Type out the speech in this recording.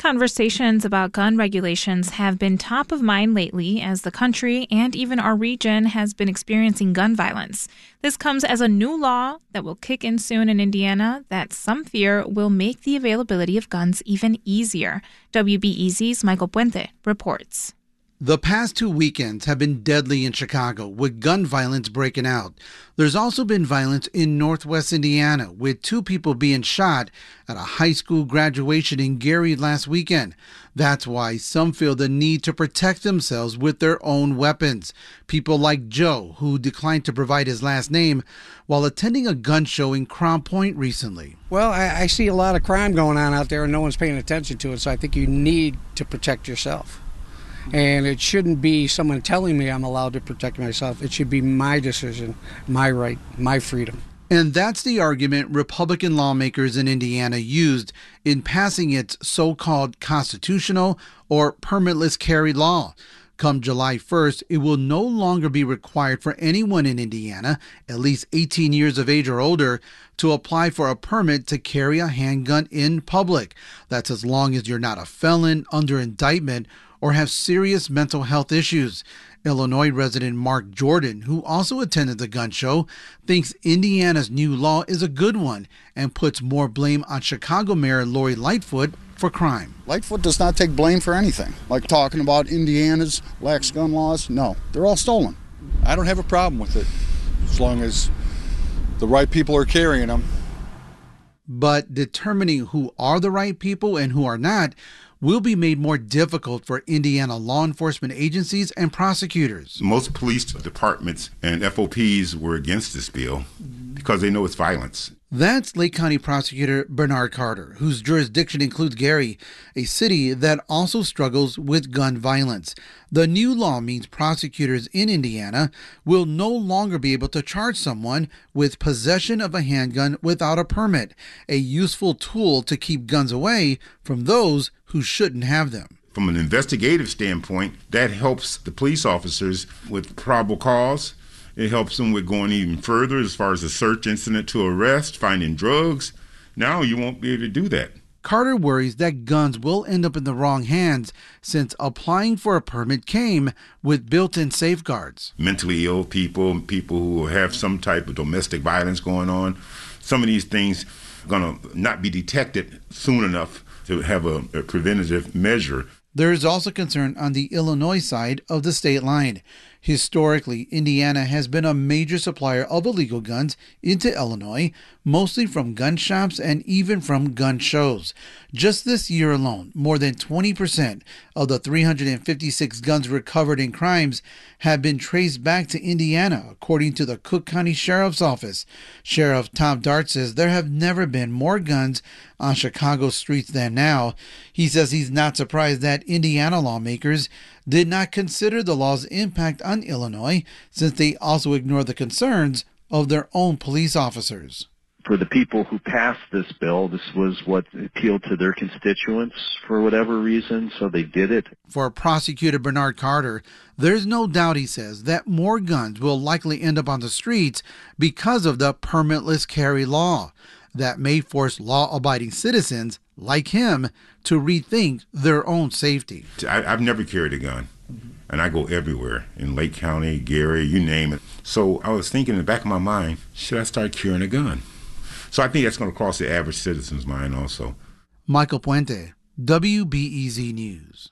Conversations about gun regulations have been top of mind lately as the country and even our region has been experiencing gun violence. This comes as a new law that will kick in soon in Indiana that some fear will make the availability of guns even easier. WBEZ's Michael Puente reports. The past two weekends have been deadly in Chicago, with gun violence breaking out. There's also been violence in northwest Indiana, with two people being shot at a high school graduation in Gary last weekend. That's why some feel the need to protect themselves with their own weapons. People like Joe, who declined to provide his last name, while attending a gun show in Crown Point recently. Well, I, I see a lot of crime going on out there, and no one's paying attention to it, so I think you need to protect yourself. And it shouldn't be someone telling me I'm allowed to protect myself. It should be my decision, my right, my freedom. And that's the argument Republican lawmakers in Indiana used in passing its so called constitutional or permitless carry law. Come July 1st, it will no longer be required for anyone in Indiana, at least 18 years of age or older, to apply for a permit to carry a handgun in public. That's as long as you're not a felon, under indictment, or have serious mental health issues. Illinois resident Mark Jordan, who also attended the gun show, thinks Indiana's new law is a good one and puts more blame on Chicago Mayor Lori Lightfoot for crime. Lightfoot does not take blame for anything. Like talking about Indiana's lax gun laws, no, they're all stolen. I don't have a problem with it as long as the right people are carrying them. But determining who are the right people and who are not will be made more difficult for Indiana law enforcement agencies and prosecutors. Most police departments and FOPs were against this bill because they know it's violence. That's Lake County Prosecutor Bernard Carter, whose jurisdiction includes Gary, a city that also struggles with gun violence. The new law means prosecutors in Indiana will no longer be able to charge someone with possession of a handgun without a permit, a useful tool to keep guns away from those who shouldn't have them. From an investigative standpoint, that helps the police officers with probable cause it helps them with going even further as far as a search incident to arrest, finding drugs. Now you won't be able to do that. Carter worries that guns will end up in the wrong hands since applying for a permit came with built in safeguards. Mentally ill people, people who have some type of domestic violence going on, some of these things are going to not be detected soon enough to have a, a preventative measure. There is also concern on the Illinois side of the state line. Historically, Indiana has been a major supplier of illegal guns into Illinois, mostly from gun shops and even from gun shows. Just this year alone, more than 20% of the 356 guns recovered in crimes have been traced back to Indiana, according to the Cook County Sheriff's Office. Sheriff Tom Dart says there have never been more guns on Chicago streets than now. He says he's not surprised that Indiana lawmakers did not consider the law's impact on Illinois, since they also ignore the concerns of their own police officers. For the people who passed this bill, this was what appealed to their constituents for whatever reason, so they did it. For prosecutor Bernard Carter, there's no doubt, he says, that more guns will likely end up on the streets because of the permitless carry law that may force law abiding citizens like him to rethink their own safety. I, have never carried a gun, and I go everywhere in Lake County, Gary, you name it. So I was thinking in the back of my mind, should I start carrying a gun? So I think that's going to cross the average citizen's mind also. Michael Puente, WBEZ News.